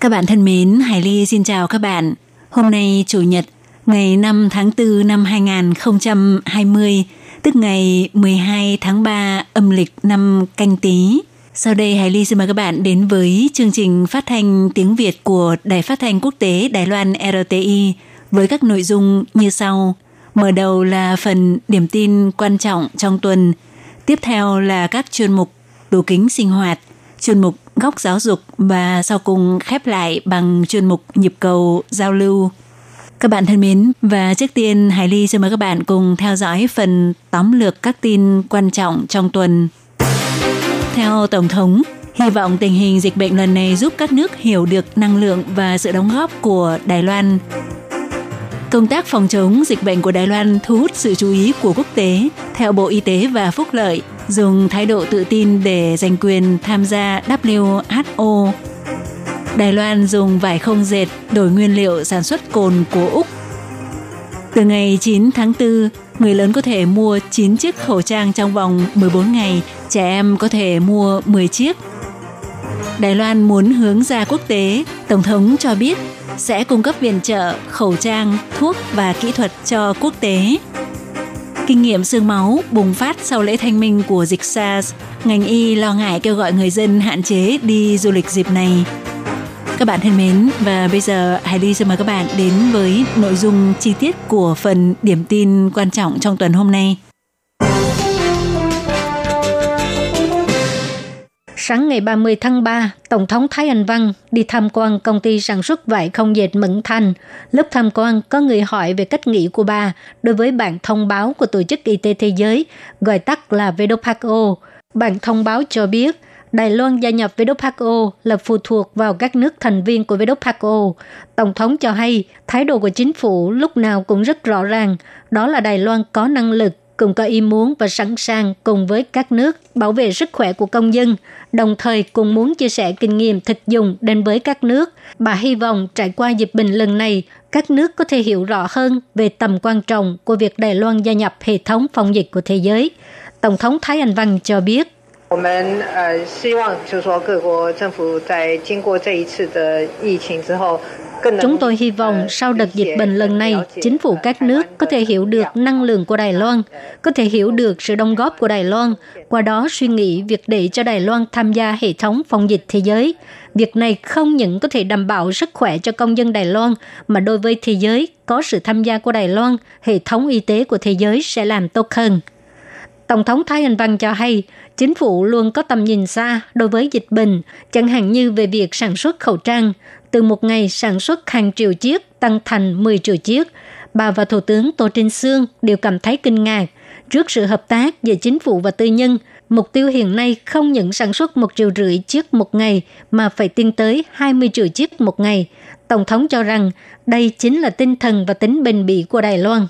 Các bạn thân mến, Hải Ly xin chào các bạn. Hôm nay Chủ nhật, ngày 5 tháng 4 năm 2020, tức ngày 12 tháng 3 âm lịch năm canh tí. Sau đây Hải Ly xin mời các bạn đến với chương trình phát thanh tiếng Việt của Đài Phát thanh Quốc tế Đài Loan RTI với các nội dung như sau. Mở đầu là phần điểm tin quan trọng trong tuần. Tiếp theo là các chuyên mục tủ kính sinh hoạt, chuyên mục góc giáo dục và sau cùng khép lại bằng chuyên mục nhịp cầu giao lưu. Các bạn thân mến, và trước tiên Hải Ly xin mời các bạn cùng theo dõi phần tóm lược các tin quan trọng trong tuần. Theo Tổng thống, hy vọng tình hình dịch bệnh lần này giúp các nước hiểu được năng lượng và sự đóng góp của Đài Loan. Công tác phòng chống dịch bệnh của Đài Loan thu hút sự chú ý của quốc tế. Theo Bộ Y tế và Phúc lợi, dùng thái độ tự tin để giành quyền tham gia WHO. Đài Loan dùng vải không dệt đổi nguyên liệu sản xuất cồn của Úc. Từ ngày 9 tháng 4, người lớn có thể mua 9 chiếc khẩu trang trong vòng 14 ngày, trẻ em có thể mua 10 chiếc. Đài Loan muốn hướng ra quốc tế, Tổng thống cho biết sẽ cung cấp viện trợ, khẩu trang, thuốc và kỹ thuật cho quốc tế. Kinh nghiệm xương máu bùng phát sau lễ thanh minh của dịch SARS, ngành y lo ngại kêu gọi người dân hạn chế đi du lịch dịp này. Các bạn thân mến, và bây giờ Hải Ly xin mời các bạn đến với nội dung chi tiết của phần điểm tin quan trọng trong tuần hôm nay. Sáng ngày 30 tháng 3, Tổng thống Thái Anh Văn đi tham quan công ty sản xuất vải không dệt Mẫn Thanh. Lúc tham quan, có người hỏi về cách nghĩ của bà đối với bản thông báo của Tổ chức Y tế Thế giới, gọi tắt là WHO. Bản thông báo cho biết, Đài Loan gia nhập WHO là phụ thuộc vào các nước thành viên của WHO. Tổng thống cho hay, thái độ của chính phủ lúc nào cũng rất rõ ràng, đó là Đài Loan có năng lực cũng có ý muốn và sẵn sàng cùng với các nước bảo vệ sức khỏe của công dân, đồng thời cùng muốn chia sẻ kinh nghiệm thực dụng đến với các nước. Bà hy vọng trải qua dịch bệnh lần này, các nước có thể hiểu rõ hơn về tầm quan trọng của việc Đài Loan gia nhập hệ thống phòng dịch của thế giới. Tổng thống Thái Anh Văn cho biết, 我们呃希望就是说各国政府在经过这一次的疫情之后， Chúng tôi hy vọng sau đợt dịch bệnh lần này, chính phủ các nước có thể hiểu được năng lượng của Đài Loan, có thể hiểu được sự đóng góp của Đài Loan, qua đó suy nghĩ việc để cho Đài Loan tham gia hệ thống phòng dịch thế giới. Việc này không những có thể đảm bảo sức khỏe cho công dân Đài Loan, mà đối với thế giới, có sự tham gia của Đài Loan, hệ thống y tế của thế giới sẽ làm tốt hơn. Tổng thống Thái Anh Văn cho hay, chính phủ luôn có tầm nhìn xa đối với dịch bệnh, chẳng hạn như về việc sản xuất khẩu trang, từ một ngày sản xuất hàng triệu chiếc tăng thành 10 triệu chiếc. Bà và Thủ tướng Tô Trinh Sương đều cảm thấy kinh ngạc trước sự hợp tác giữa chính phủ và tư nhân. Mục tiêu hiện nay không những sản xuất một triệu rưỡi chiếc một ngày mà phải tiến tới 20 triệu chiếc một ngày. Tổng thống cho rằng đây chính là tinh thần và tính bền bỉ của Đài Loan.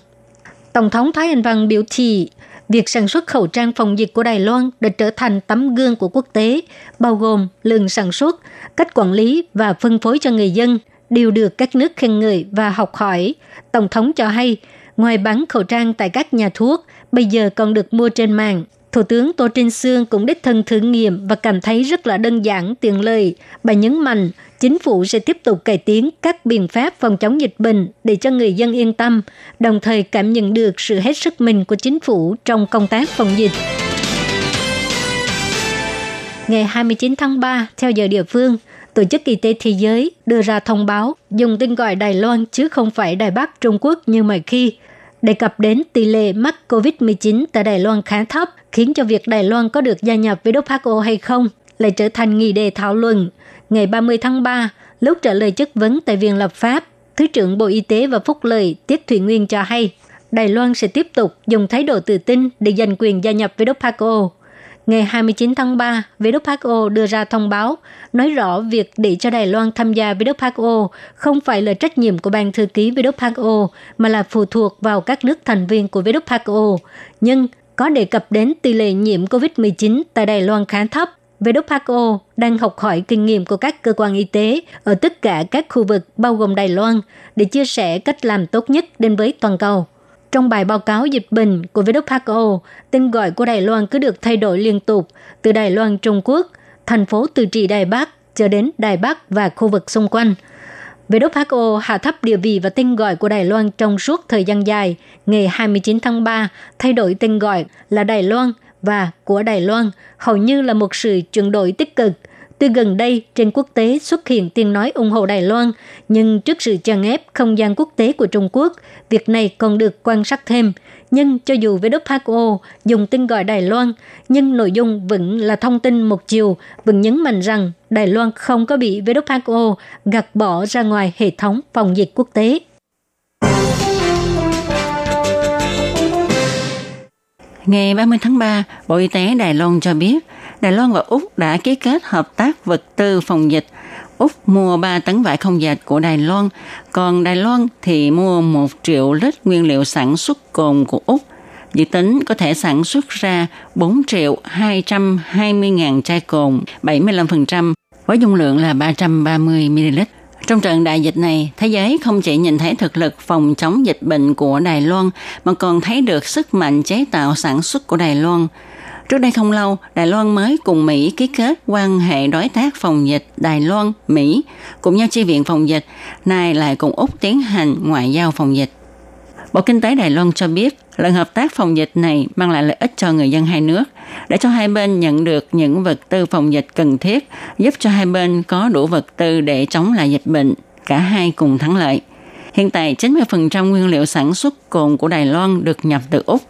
Tổng thống Thái Anh Văn biểu thị việc sản xuất khẩu trang phòng dịch của Đài Loan đã trở thành tấm gương của quốc tế, bao gồm lượng sản xuất, cách quản lý và phân phối cho người dân đều được các nước khen ngợi và học hỏi. Tổng thống cho hay, ngoài bán khẩu trang tại các nhà thuốc, bây giờ còn được mua trên mạng. Thủ tướng Tô Trinh Sương cũng đích thân thử nghiệm và cảm thấy rất là đơn giản, tiện lợi. Bà nhấn mạnh, chính phủ sẽ tiếp tục cải tiến các biện pháp phòng chống dịch bệnh để cho người dân yên tâm, đồng thời cảm nhận được sự hết sức mình của chính phủ trong công tác phòng dịch. Ngày 29 tháng 3, theo giờ địa phương, Tổ chức Y tế Thế giới đưa ra thông báo dùng tên gọi Đài Loan chứ không phải Đài Bắc Trung Quốc như mọi khi, đề cập đến tỷ lệ mắc COVID-19 tại Đài Loan khá thấp, khiến cho việc Đài Loan có được gia nhập với WHO hay không lại trở thành nghị đề thảo luận. Ngày 30 tháng 3, lúc trả lời chất vấn tại Viện Lập pháp, Thứ trưởng Bộ Y tế và Phúc lợi Tiết Thủy Nguyên cho hay, Đài Loan sẽ tiếp tục dùng thái độ tự tin để giành quyền gia nhập WHO. Ngày 29 tháng 3, WHO đưa ra thông báo nói rõ việc để cho Đài Loan tham gia WHO không phải là trách nhiệm của ban thư ký WHO mà là phụ thuộc vào các nước thành viên của WHO. Nhưng có đề cập đến tỷ lệ nhiễm COVID-19 tại Đài Loan khá thấp. WHO đang học hỏi kinh nghiệm của các cơ quan y tế ở tất cả các khu vực bao gồm Đài Loan để chia sẻ cách làm tốt nhất đến với toàn cầu. Trong bài báo cáo dịch bệnh của WHO, tên gọi của Đài Loan cứ được thay đổi liên tục từ Đài Loan Trung Quốc, thành phố Từ Trị Đài Bắc cho đến Đài Bắc và khu vực xung quanh. WHO hạ thấp địa vị và tên gọi của Đài Loan trong suốt thời gian dài. Ngày 29 tháng 3, thay đổi tên gọi là Đài Loan và của Đài Loan hầu như là một sự chuyển đổi tích cực – từ gần đây, trên quốc tế xuất hiện tiếng nói ủng hộ Đài Loan, nhưng trước sự chèn ép không gian quốc tế của Trung Quốc, việc này còn được quan sát thêm. Nhưng cho dù WHO dùng tên gọi Đài Loan, nhưng nội dung vẫn là thông tin một chiều, vẫn nhấn mạnh rằng Đài Loan không có bị WHO gạt bỏ ra ngoài hệ thống phòng dịch quốc tế. Ngày 30 tháng 3, Bộ Y tế Đài Loan cho biết Đài Loan và Úc đã ký kết hợp tác vật tư phòng dịch. Úc mua 3 tấn vải không dệt của Đài Loan, còn Đài Loan thì mua 1 triệu lít nguyên liệu sản xuất cồn của Úc. Dự tính có thể sản xuất ra 4 triệu 220 ngàn chai cồn, 75%, với dung lượng là 330 ml. Trong trận đại dịch này, thế giới không chỉ nhìn thấy thực lực phòng chống dịch bệnh của Đài Loan, mà còn thấy được sức mạnh chế tạo sản xuất của Đài Loan – Trước đây không lâu, Đài Loan mới cùng Mỹ ký kết quan hệ đối tác phòng dịch Đài Loan, Mỹ, cùng nhau chi viện phòng dịch, nay lại cùng Úc tiến hành ngoại giao phòng dịch. Bộ Kinh tế Đài Loan cho biết, lần hợp tác phòng dịch này mang lại lợi ích cho người dân hai nước, để cho hai bên nhận được những vật tư phòng dịch cần thiết, giúp cho hai bên có đủ vật tư để chống lại dịch bệnh, cả hai cùng thắng lợi. Hiện tại 90% nguyên liệu sản xuất cồn của Đài Loan được nhập từ Úc.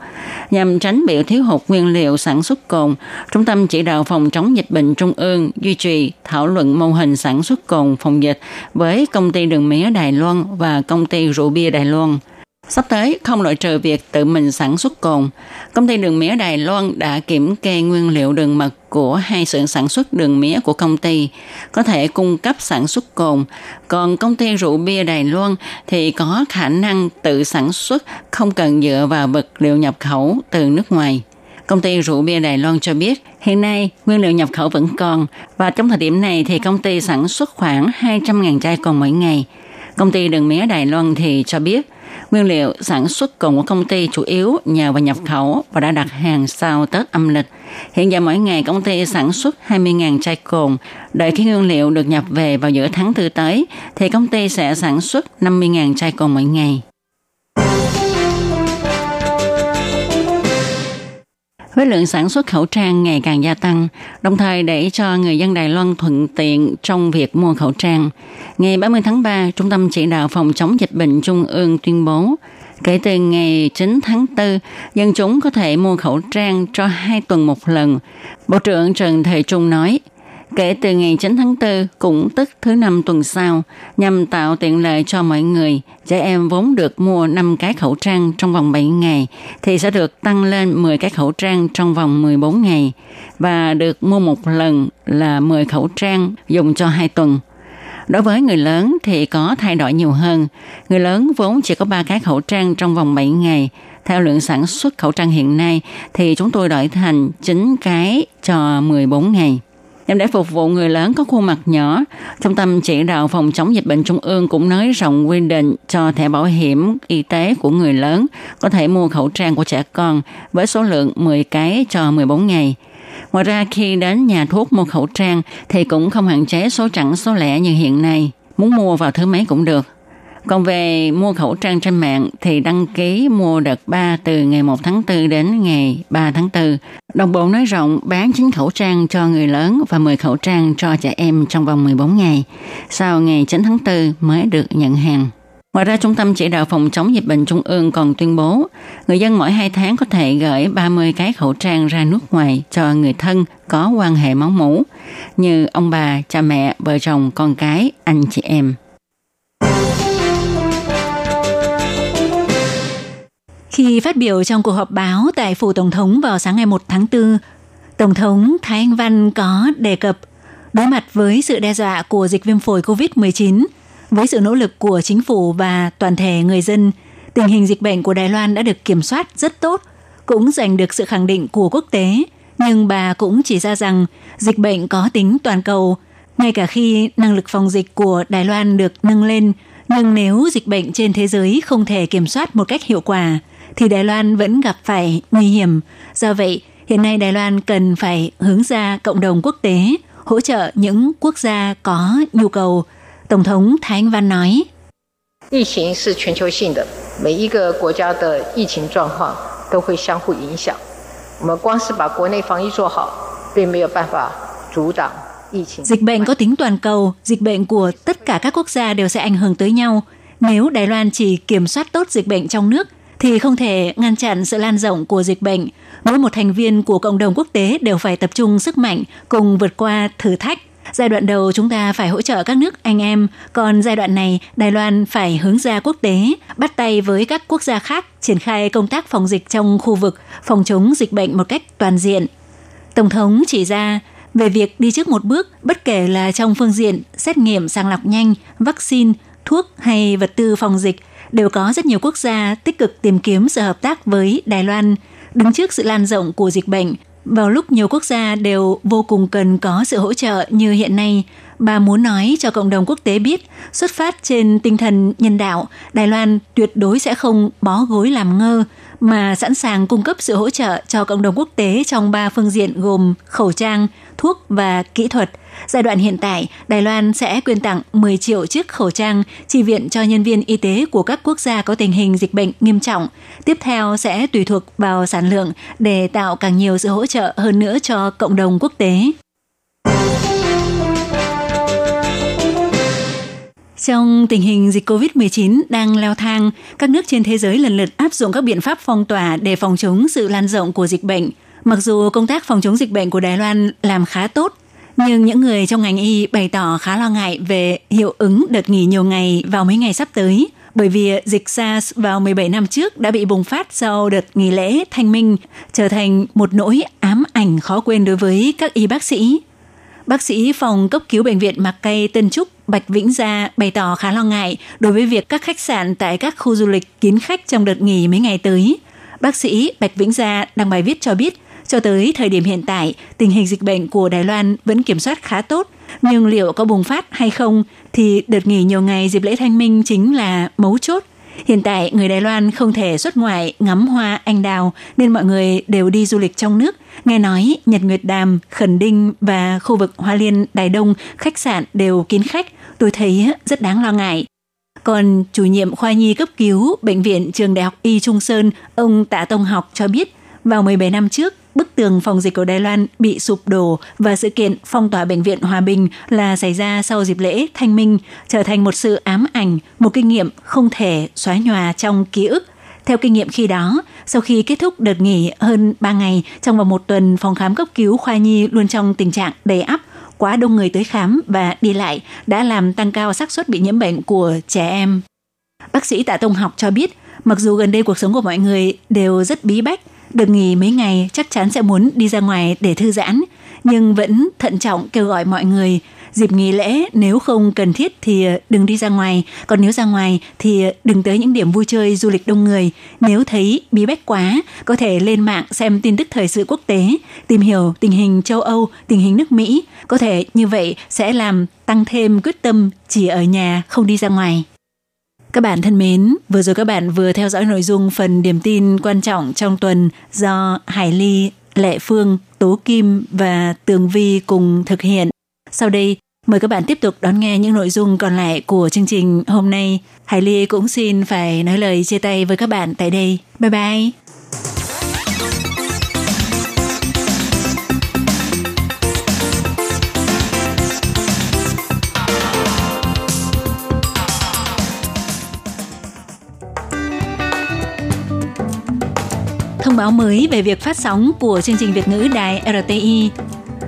Nhằm tránh bị thiếu hụt nguyên liệu sản xuất cồn, Trung tâm chỉ đạo phòng chống dịch bệnh Trung ương duy trì thảo luận mô hình sản xuất cồn phòng dịch với công ty đường mía Đài Loan và công ty rượu bia Đài Loan – Sắp tới, không loại trừ việc tự mình sản xuất cồn. Công ty đường mía Đài Loan đã kiểm kê nguyên liệu đường mật của hai xưởng sản xuất đường mía của công ty, có thể cung cấp sản xuất cồn. Còn công ty rượu bia Đài Loan thì có khả năng tự sản xuất, không cần dựa vào vật liệu nhập khẩu từ nước ngoài. Công ty rượu bia Đài Loan cho biết, hiện nay nguyên liệu nhập khẩu vẫn còn và trong thời điểm này thì công ty sản xuất khoảng 200.000 chai cồn mỗi ngày. Công ty đường mía Đài Loan thì cho biết, Nguyên liệu sản xuất cồn của công ty chủ yếu nhờ vào nhập khẩu và đã đặt hàng sau Tết âm lịch. Hiện giờ mỗi ngày công ty sản xuất 20.000 chai cồn. Đợi khi nguyên liệu được nhập về vào giữa tháng tư tới, thì công ty sẽ sản xuất 50.000 chai cồn mỗi ngày. Với lượng sản xuất khẩu trang ngày càng gia tăng, đồng thời để cho người dân Đài Loan thuận tiện trong việc mua khẩu trang. Ngày 30 tháng 3, Trung tâm Chỉ đạo Phòng chống dịch bệnh Trung ương tuyên bố, kể từ ngày 9 tháng 4, dân chúng có thể mua khẩu trang cho hai tuần một lần. Bộ trưởng Trần Thời Trung nói, kể từ ngày 9 tháng 4, cũng tức thứ năm tuần sau, nhằm tạo tiện lợi cho mọi người, trẻ em vốn được mua 5 cái khẩu trang trong vòng 7 ngày, thì sẽ được tăng lên 10 cái khẩu trang trong vòng 14 ngày, và được mua một lần là 10 khẩu trang dùng cho 2 tuần. Đối với người lớn thì có thay đổi nhiều hơn. Người lớn vốn chỉ có 3 cái khẩu trang trong vòng 7 ngày. Theo lượng sản xuất khẩu trang hiện nay thì chúng tôi đổi thành 9 cái cho 14 ngày. Nhằm để phục vụ người lớn có khuôn mặt nhỏ, Trung tâm chỉ đạo phòng chống dịch bệnh trung ương cũng nới rộng quy định cho thẻ bảo hiểm y tế của người lớn có thể mua khẩu trang của trẻ con với số lượng 10 cái cho 14 ngày. Ngoài ra khi đến nhà thuốc mua khẩu trang thì cũng không hạn chế số chẵn số lẻ như hiện nay. Muốn mua vào thứ mấy cũng được. Còn về mua khẩu trang trên mạng thì đăng ký mua đợt 3 từ ngày 1 tháng 4 đến ngày 3 tháng 4. Đồng bộ nói rộng bán 9 khẩu trang cho người lớn và 10 khẩu trang cho trẻ em trong vòng 14 ngày. Sau ngày 9 tháng 4 mới được nhận hàng. Ngoài ra, Trung tâm Chỉ đạo Phòng chống dịch bệnh Trung ương còn tuyên bố, người dân mỗi 2 tháng có thể gửi 30 cái khẩu trang ra nước ngoài cho người thân có quan hệ máu mủ, như ông bà, cha mẹ, vợ chồng, con cái, anh chị em. Khi phát biểu trong cuộc họp báo tại Phủ Tổng thống vào sáng ngày 1 tháng 4, Tổng thống Thái Anh Văn có đề cập đối mặt với sự đe dọa của dịch viêm phổi COVID-19, với sự nỗ lực của chính phủ và toàn thể người dân, tình hình dịch bệnh của Đài Loan đã được kiểm soát rất tốt, cũng giành được sự khẳng định của quốc tế. Nhưng bà cũng chỉ ra rằng dịch bệnh có tính toàn cầu, ngay cả khi năng lực phòng dịch của Đài Loan được nâng lên, nhưng nếu dịch bệnh trên thế giới không thể kiểm soát một cách hiệu quả, thì Đài Loan vẫn gặp phải nguy hiểm. Do vậy, hiện nay Đài Loan cần phải hướng ra cộng đồng quốc tế, hỗ trợ những quốc gia có nhu cầu. Tổng thống Thái Anh Văn nói, Dịch bệnh có tính toàn cầu, dịch bệnh của tất cả các quốc gia đều sẽ ảnh hưởng tới nhau. Nếu Đài Loan chỉ kiểm soát tốt dịch bệnh trong nước thì không thể ngăn chặn sự lan rộng của dịch bệnh. Mỗi một thành viên của cộng đồng quốc tế đều phải tập trung sức mạnh cùng vượt qua thử thách. Giai đoạn đầu chúng ta phải hỗ trợ các nước anh em, còn giai đoạn này Đài Loan phải hướng ra quốc tế, bắt tay với các quốc gia khác triển khai công tác phòng dịch trong khu vực, phòng chống dịch bệnh một cách toàn diện. Tổng thống chỉ ra, về việc đi trước một bước, bất kể là trong phương diện xét nghiệm sàng lọc nhanh, vaccine, thuốc hay vật tư phòng dịch, đều có rất nhiều quốc gia tích cực tìm kiếm sự hợp tác với Đài Loan. Đứng trước sự lan rộng của dịch bệnh, vào lúc nhiều quốc gia đều vô cùng cần có sự hỗ trợ như hiện nay, bà muốn nói cho cộng đồng quốc tế biết, xuất phát trên tinh thần nhân đạo, Đài Loan tuyệt đối sẽ không bó gối làm ngơ, mà sẵn sàng cung cấp sự hỗ trợ cho cộng đồng quốc tế trong ba phương diện gồm khẩu trang, thuốc và kỹ thuật. Giai đoạn hiện tại, Đài Loan sẽ quyên tặng 10 triệu chiếc khẩu trang chi viện cho nhân viên y tế của các quốc gia có tình hình dịch bệnh nghiêm trọng. Tiếp theo sẽ tùy thuộc vào sản lượng để tạo càng nhiều sự hỗ trợ hơn nữa cho cộng đồng quốc tế. Trong tình hình dịch COVID-19 đang leo thang, các nước trên thế giới lần lượt áp dụng các biện pháp phong tỏa để phòng chống sự lan rộng của dịch bệnh. Mặc dù công tác phòng chống dịch bệnh của Đài Loan làm khá tốt, nhưng những người trong ngành y bày tỏ khá lo ngại về hiệu ứng đợt nghỉ nhiều ngày vào mấy ngày sắp tới, bởi vì dịch SARS vào 17 năm trước đã bị bùng phát sau đợt nghỉ lễ thanh minh, trở thành một nỗi ám ảnh khó quên đối với các y bác sĩ. Bác sĩ phòng cấp cứu bệnh viện Mạc Cây Tân Trúc Bạch Vĩnh Gia bày tỏ khá lo ngại đối với việc các khách sạn tại các khu du lịch kín khách trong đợt nghỉ mấy ngày tới. Bác sĩ Bạch Vĩnh Gia đăng bài viết cho biết, cho tới thời điểm hiện tại, tình hình dịch bệnh của Đài Loan vẫn kiểm soát khá tốt, nhưng liệu có bùng phát hay không thì đợt nghỉ nhiều ngày dịp lễ thanh minh chính là mấu chốt. Hiện tại, người Đài Loan không thể xuất ngoại ngắm hoa anh đào nên mọi người đều đi du lịch trong nước. Nghe nói Nhật Nguyệt Đàm, Khẩn Đinh và khu vực Hoa Liên, Đài Đông, khách sạn đều kín khách. Tôi thấy rất đáng lo ngại. Còn chủ nhiệm khoa nhi cấp cứu Bệnh viện Trường Đại học Y Trung Sơn, ông Tạ Tông Học cho biết, vào 17 năm trước, bức tường phòng dịch của Đài Loan bị sụp đổ và sự kiện phong tỏa bệnh viện Hòa Bình là xảy ra sau dịp lễ Thanh Minh, trở thành một sự ám ảnh, một kinh nghiệm không thể xóa nhòa trong ký ức. Theo kinh nghiệm khi đó, sau khi kết thúc đợt nghỉ hơn 3 ngày, trong vòng một tuần, phòng khám cấp cứu khoa nhi luôn trong tình trạng đầy ắp, quá đông người tới khám và đi lại đã làm tăng cao xác suất bị nhiễm bệnh của trẻ em. Bác sĩ Tạ Tông Học cho biết, mặc dù gần đây cuộc sống của mọi người đều rất bí bách, được nghỉ mấy ngày chắc chắn sẽ muốn đi ra ngoài để thư giãn, nhưng vẫn thận trọng kêu gọi mọi người dịp nghỉ lễ nếu không cần thiết thì ờ, đừng đi ra ngoài, còn nếu ra ngoài thì ờ, đừng tới những điểm vui chơi du lịch đông người. Nếu thấy bí bách quá, có thể lên mạng xem tin tức thời sự quốc tế, tìm hiểu tình hình châu Âu, tình hình nước Mỹ. Có thể như vậy sẽ làm tăng thêm quyết tâm chỉ ở nhà không đi ra ngoài. Các bạn thân mến, vừa rồi các bạn vừa theo dõi nội dung phần điểm tin quan trọng trong tuần do Hải Ly, Lệ Phương, Tố Kim và Tường Vi cùng thực hiện. Sau đây, mời các bạn tiếp tục đón nghe những nội dung còn lại của chương trình hôm nay. Hải Ly cũng xin phải nói lời chia tay với các bạn tại đây. Bye bye! Báo mới về việc phát sóng của chương trình Việt ngữ đài RTI.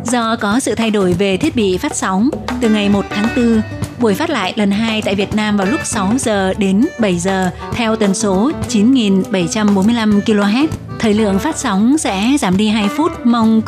Do có sự thay đổi về thiết bị phát sóng, từ ngày 1 tháng 4, buổi phát lại lần 2 tại Việt Nam vào lúc 6 giờ đến 7 giờ theo tần số 9.745 kHz. Thời lượng phát sóng sẽ giảm đi 2 phút, mong